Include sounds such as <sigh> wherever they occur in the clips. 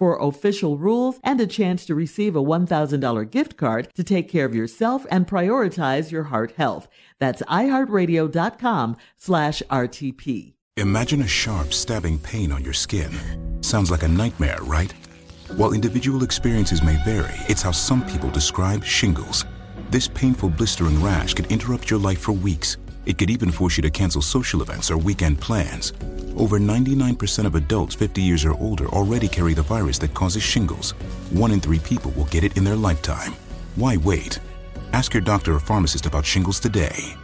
for official rules and a chance to receive a $1,000 gift card to take care of yourself and prioritize your heart health. That's iHeartRadio.com slash RTP. Imagine a sharp, stabbing pain on your skin. Sounds like a nightmare, right? While individual experiences may vary, it's how some people describe shingles. This painful, blistering rash could interrupt your life for weeks. It could even force you to cancel social events or weekend plans. Over 99% of adults 50 years or older already carry the virus that causes shingles. One in three people will get it in their lifetime. Why wait? Ask your doctor or pharmacist about shingles today.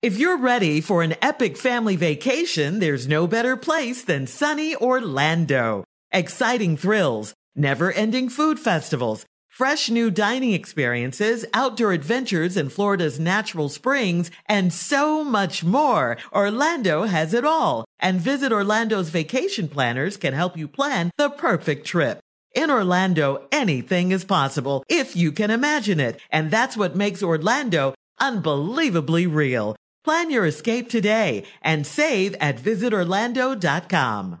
If you're ready for an epic family vacation, there's no better place than sunny Orlando. Exciting thrills, never ending food festivals, fresh new dining experiences, outdoor adventures in Florida's natural springs, and so much more. Orlando has it all. And Visit Orlando's vacation planners can help you plan the perfect trip. In Orlando, anything is possible if you can imagine it. And that's what makes Orlando unbelievably real. Plan your escape today and save at visitorlando.com.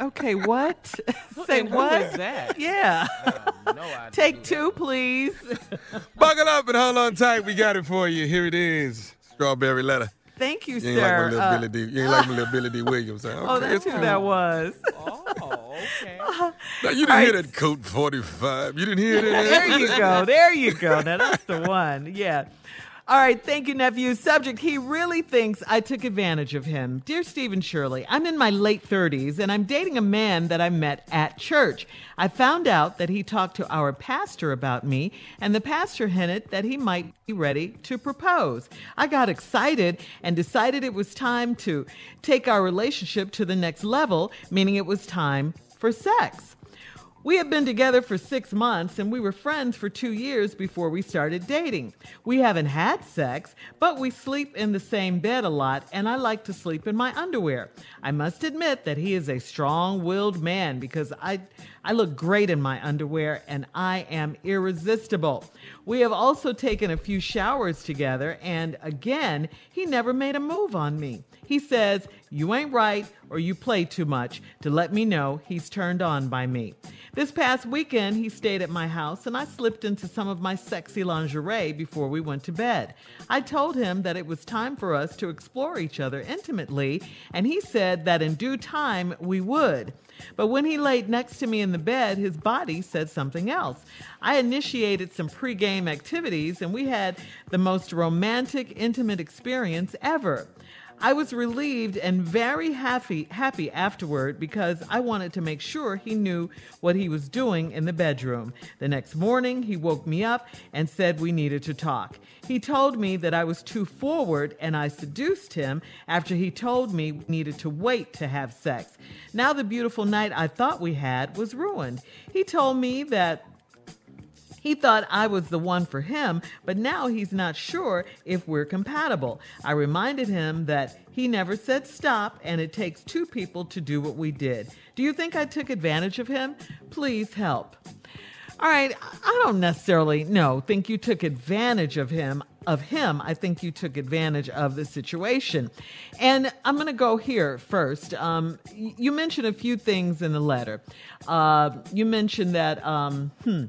Okay, what? <laughs> Say And who what? is that? <laughs> Yeah. No <laughs> idea. Take two, please. Buckle up and hold on tight. We got it for you. Here it is, Strawberry Letter. Thank you, You ain't like my little Uh, Billy Dee. You ain't like my little Billy Dee Williams. huh? oh, that's it's who that was. Oh, okay. Now, you didn't All hear that Colt 45. You didn't hear that? there you go. There you go. Now that's the one. Yeah. All right. Thank you, nephew. Subject He really thinks I took advantage of him. Dear Stephen Shirley, I'm in my late 30s and I'm dating a man that I met at church. I found out that he talked to our pastor about me, and the pastor hinted that he might be ready to propose. I got excited and decided it was time to take our relationship to the next level, meaning it was time for sex. We had been together for six months and we were friends for two years before we started dating. We haven't had sex, but we sleep in the same bed a lot and I like to sleep in my underwear. I must admit that he is a strong willed man because I, I look great in my underwear and I am irresistible. We have also taken a few showers together and again, he never made a move on me. He says, You ain't right or you play too much to let me know he's turned on by me. This past weekend, he stayed at my house and I slipped into some of my sexy lingerie before we went to bed. I told him that it was time for us to explore each other intimately, and he said that in due time we would. But when he laid next to me in the bed, his body said something else. I initiated some pregame activities and we had the most romantic, intimate experience ever. I was relieved and very happy happy afterward because I wanted to make sure he knew what he was doing in the bedroom. The next morning, he woke me up and said we needed to talk. He told me that I was too forward and I seduced him after he told me we needed to wait to have sex. Now the beautiful night I thought we had was ruined. He told me that he thought I was the one for him, but now he's not sure if we're compatible. I reminded him that he never said stop and it takes two people to do what we did. Do you think I took advantage of him? Please help. All right, I don't necessarily no think you took advantage of him of him. I think you took advantage of the situation. And I'm going to go here first. Um, you mentioned a few things in the letter. Uh, you mentioned that um, hmm,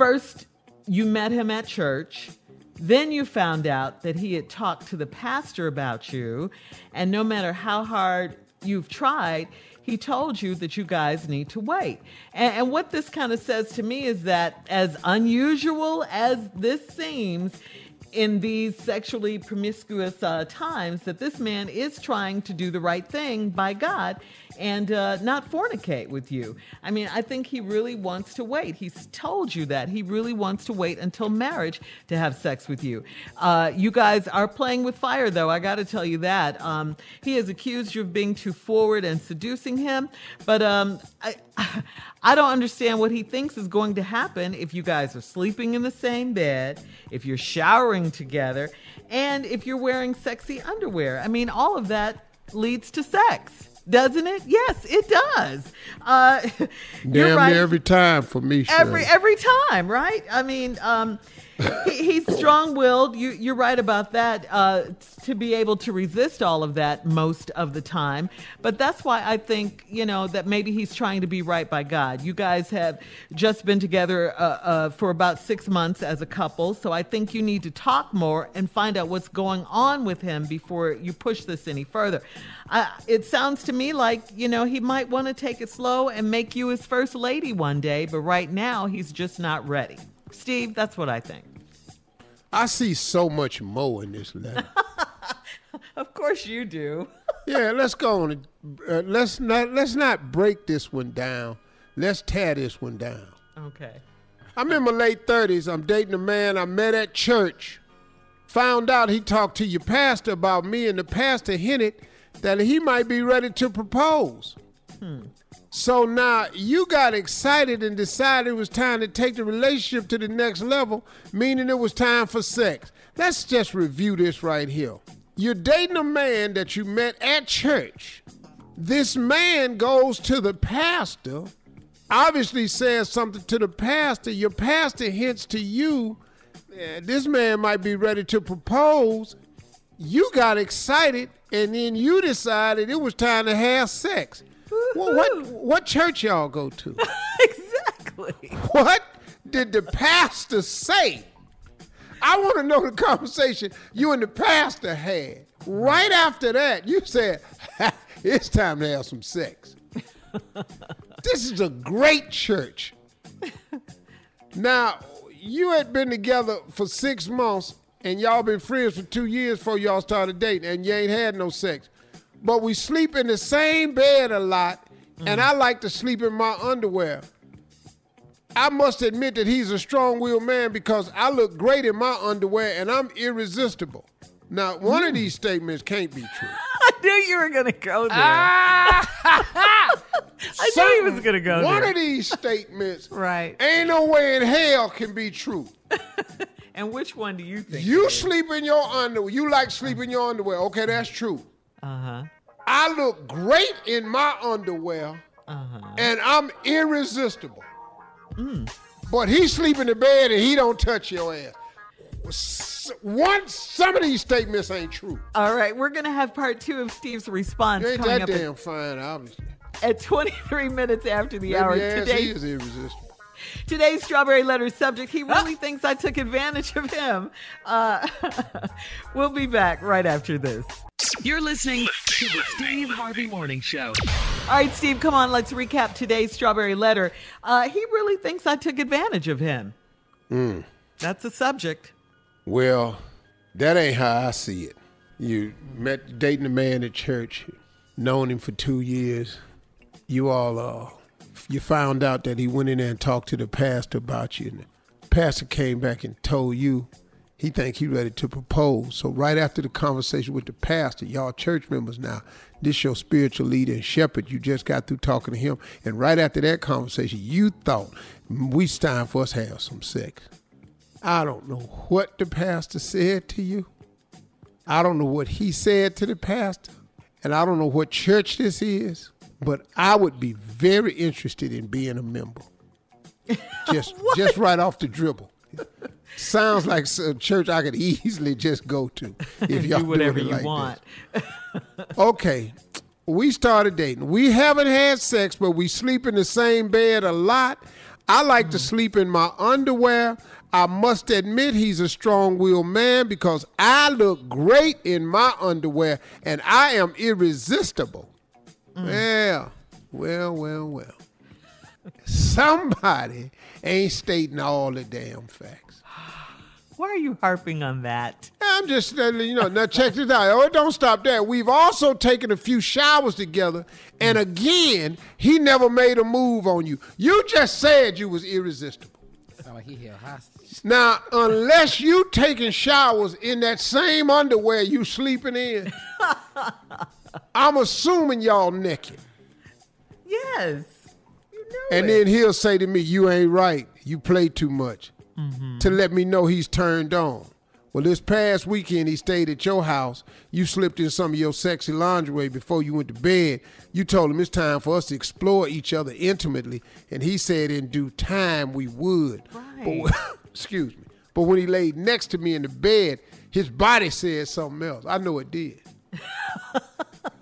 First, you met him at church. Then you found out that he had talked to the pastor about you. And no matter how hard you've tried, he told you that you guys need to wait. And, and what this kind of says to me is that, as unusual as this seems, in these sexually promiscuous uh, times that this man is trying to do the right thing by God and uh, not fornicate with you. I mean, I think he really wants to wait. He's told you that. He really wants to wait until marriage to have sex with you. Uh, you guys are playing with fire, though. I got to tell you that. Um, he has accused you of being too forward and seducing him, but um, I, <laughs> I don't understand what he thinks is going to happen if you guys are sleeping in the same bed, if you're showering together, and if you're wearing sexy underwear. I mean, all of that leads to sex doesn't it? Yes, it does. Uh, <laughs> Damn right. every time for me. Every every time, right? I mean, um, he, he's strong-willed. You, you're right about that. Uh, to be able to resist all of that most of the time, but that's why I think you know that maybe he's trying to be right by God. You guys have just been together uh, uh, for about six months as a couple, so I think you need to talk more and find out what's going on with him before you push this any further. It sounds to me like you know he might want to take it slow and make you his first lady one day, but right now he's just not ready. Steve, that's what I think. I see so much more in this letter. <laughs> Of course you do. <laughs> yeah, let's go on. Uh, let's not let's not break this one down. Let's tear this one down. Okay. I'm in my late thirties. I'm dating a man I met at church. Found out he talked to your pastor about me, and the pastor hinted that he might be ready to propose. So now you got excited and decided it was time to take the relationship to the next level, meaning it was time for sex. Let's just review this right here. You're dating a man that you met at church. This man goes to the pastor, obviously says something to the pastor. Your pastor hints to you, "Eh, this man might be ready to propose. You got excited, and then you decided it was time to have sex. Well, what what church y'all go to? <laughs> exactly. What did the pastor say? I want to know the conversation you and the pastor had. Right after that, you said, <laughs> it's time to have some sex. this is a great church. Now, you had been together for six months and y'all been friends for two years before y'all started dating and you ain't had no sex. But we sleep in the same bed a lot and mm. I like to sleep in my underwear. I must admit that he's a strong-willed man because I look great in my underwear and I'm irresistible. Now, one of mm. these statements can't be true. <laughs> I knew you were going to go there. Ah! <laughs> I knew he was going to go One there. One of these statements <laughs> Right. ain't no way in hell can be true. And which one do you think? You sleep in your underwear. You like sleep in your underwear. Okay, that's true. Uh huh. I look great in my underwear Uh-huh. and I'm irresistible. Mm. But he sleep in the bed and he don't touch your ass. One, some of these statements ain't true. All right, we're going to have part two of Steve's response You ain't coming that up at, damn fine, obviously. at 23 minutes after the Maybe hour. ass Today's, is irresistible. today's Strawberry Letter subject, he really thinks I took advantage of him. Uh, <laughs> we'll be back right after this. You're listening to the Steve Harvey Morning Show. All right, Steve, come on, let's recap today's Strawberry Letter. Uh, he really thinks I took advantage of him. Hmm. That's the subject. Well, that ain't how I see it. You met dating a man at church, known him for two years. You all, uh, you found out that he went in there and talked to the pastor about you, and the pastor came back and told you he think he ready to propose. So right after the conversation with the pastor, y'all church members now, this your spiritual leader and shepherd. You just got through talking to him, and right after that conversation, you thought we time for us to have some sex. I don't know what the pastor said to you. I don't know what he said to the pastor, and I don't know what church this is, but I would be very interested in being a member. <laughs> Just just right off the dribble. Sounds like a church I could <laughs> easily just go to if y'all Do whatever you like want. Okay, we started dating. We haven't had sex, but we sleep in the same bed a lot. I like to mm. sleep in my underwear. I must admit he's a strong-willed man because I look great in my underwear and I am irresistible. Mm. Well, well, well, well. Somebody ain't stating all the damn facts. <sighs> Why are you harping on that? I'm just letting you know. Now check this out. Oh, don't stop there. We've also taken a few showers together, and mm. again, he never made a move on you. You just said you was irresistible. Sound like he held hostage. Now, unless you taking showers in that same underwear you sleeping in, <laughs> I'm assuming y'all naked. Yes. You know And it. then he'll say to me, You ain't right. You play too much. Mm-hmm. To let me know he's turned on. Well, this past weekend, he stayed at your house. You slipped in some of your sexy lingerie before you went to bed. You told him it's time for us to explore each other intimately. And he said in due time we would. Right. But, <laughs> excuse me. But when he laid next to me in the bed, his body said something else. I know it did. <laughs>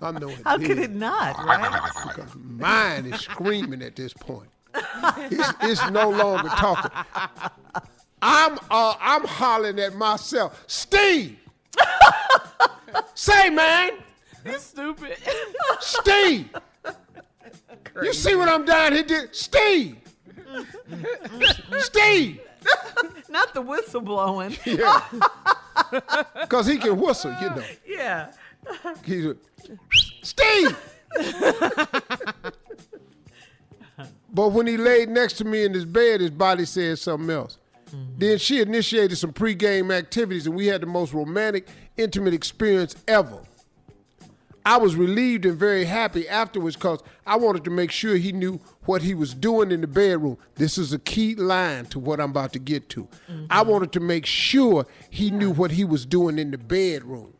I know it How did. could it not, <laughs> right? Because mine is screaming at this point. It's, it's no longer talking. I'm uh, I'm hollering at myself. Steve, <laughs> say man, He's stupid. Steve. You see what I'm down here? Did Steve? Steve, Not the whistle blowing. Yeah. because he can whistle, you know. <laughs> yeah. He's a, Steve. but when he laid next to me in his bed, his body said something else. Mm-hmm. Then she initiated some pregame activities, and we had the most romantic, intimate experience ever. I was relieved and very happy afterwards because I wanted to make sure he knew what he was doing in the bedroom. This is a key line to what I'm about to get to. I mm-hmm. wanted to make sure he knew what he was doing in the bedroom.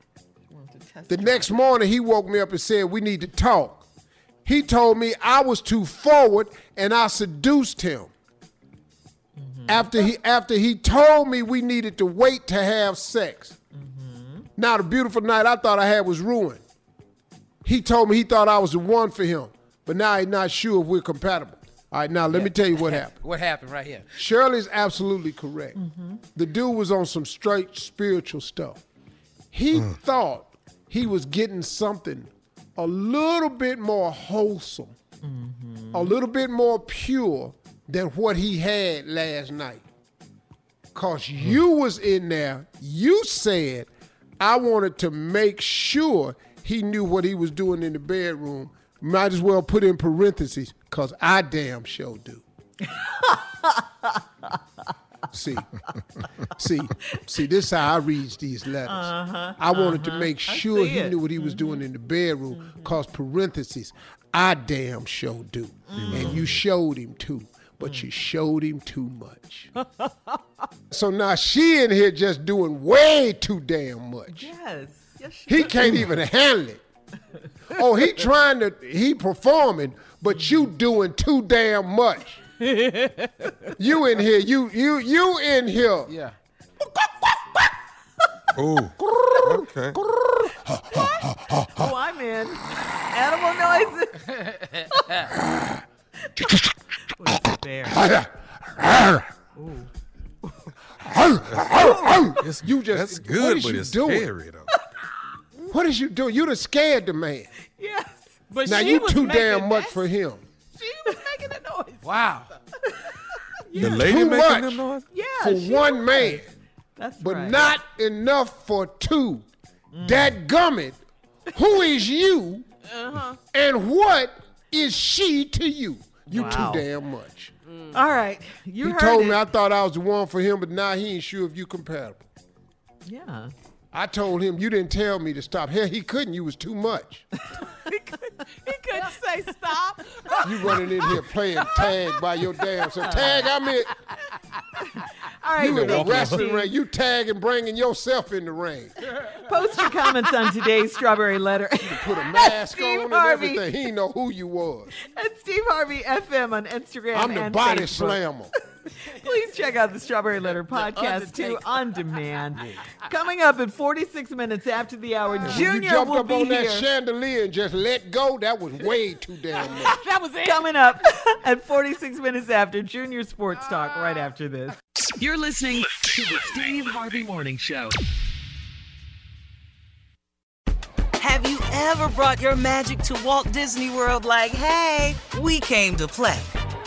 The next morning, he woke me up and said, We need to talk. He told me I was too forward and I seduced him. Mm-hmm. After, he, after he told me we needed to wait to have sex. Mm-hmm. Now, the beautiful night I thought I had was ruined. He told me he thought I was the one for him, but now he's not sure if we're compatible. All right, now let me tell you <laughs> what happened. What happened right here? Shirley's absolutely correct. Mm-hmm. The dude was on some straight spiritual stuff. He mm. thought he was getting something a little bit more wholesome, a little bit more pure than what he had last night. Cause you was in there, you said, I wanted to make sure he knew what he was doing in the bedroom. Might as well put in parentheses, cause I damn sure do. <laughs> see, see, see. This is how I read these letters. Uh-huh, I wanted to uh-huh. make sure he it. knew what he was doing mm-hmm. in the bedroom. Mm-hmm. Cause parentheses, I damn sure do, mm-hmm. and you showed him too, but you mm. showed him too much. so now she in here just doing way too damn much. Yes. Yes, He does. can't even handle it. Oh, he trying to he performing, but you doing too damn much. <laughs> you in here, you you you in here. Yeah. Ooh. Okay. Oh, I'm in. Animal noises. What's the bear? you just That's good, is but you it's doing? scary though. What is you doing? You done scared the man. Yes. But Now she you was too damn much that- for him. She was making a noise. Wow. <laughs> The lady Too making much. noise? Yeah. For one was. man, That's but right. not enough for two. that gummit, who is you uh-huh. and what is she to you? You Wow. too damn much. Mm. All right. You he heard told it. me I thought I was the one for him, but now he ain't sure if you compatible. yeah. I told him you didn't tell me to stop. Hell, he couldn't. You was too much. <laughs> He couldn't say stop. You running in here playing tag by your damn self. Uh. Tag, I'm in. All right. You in the wrestling Steve. ring. You tagging, bringing yourself in the ring. Post your comments on today's Strawberry Letter. Put a <laughs> mask Steve on and Harvey. everything. He know who you was. At Steve Harvey FM on Instagram I'm the and body Facebook. slammer. <laughs> Please check out the Strawberry Letter podcast too on demand. <laughs> Coming up at 46 minutes after the hour, When Junior you jumped will up be on here. that chandelier and just let go, that was way too <laughs> damn much. That was it. Coming up at 46 minutes after Junior Sports Talk right ah. after this. You're listening to the Steve Harvey Morning Show. Have you ever brought your magic to Walt Disney World like, hey, we came to play?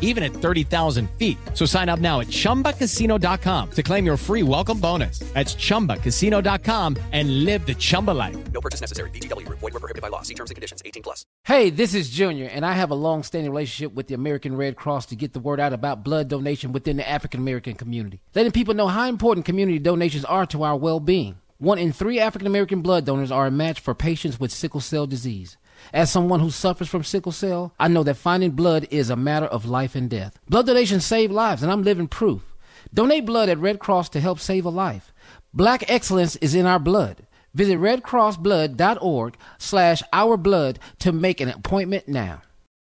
even at 30,000 feet. So sign up now at chumbacasino.com to claim your free welcome bonus. That's chumbacasino.com and live the Chumba life. No purchase necessary. VGW Group. Void were prohibited by law. See terms and conditions. 18 plus. Hey, this is Junior, and I have a long-standing relationship with the American Red Cross to get the word out about blood donation within the African American community, letting people know how important community donations are to our well-being. One in three African American blood donors are a match for patients with sickle cell disease. As someone who suffers from sickle cell, I know that finding blood is a matter of life and death. Blood donations save lives, and I'm living proof. Donate blood at Red Cross to help save a life. Black excellence is in our blood. Visit redcrossblood.org slash ourblood to make an appointment now.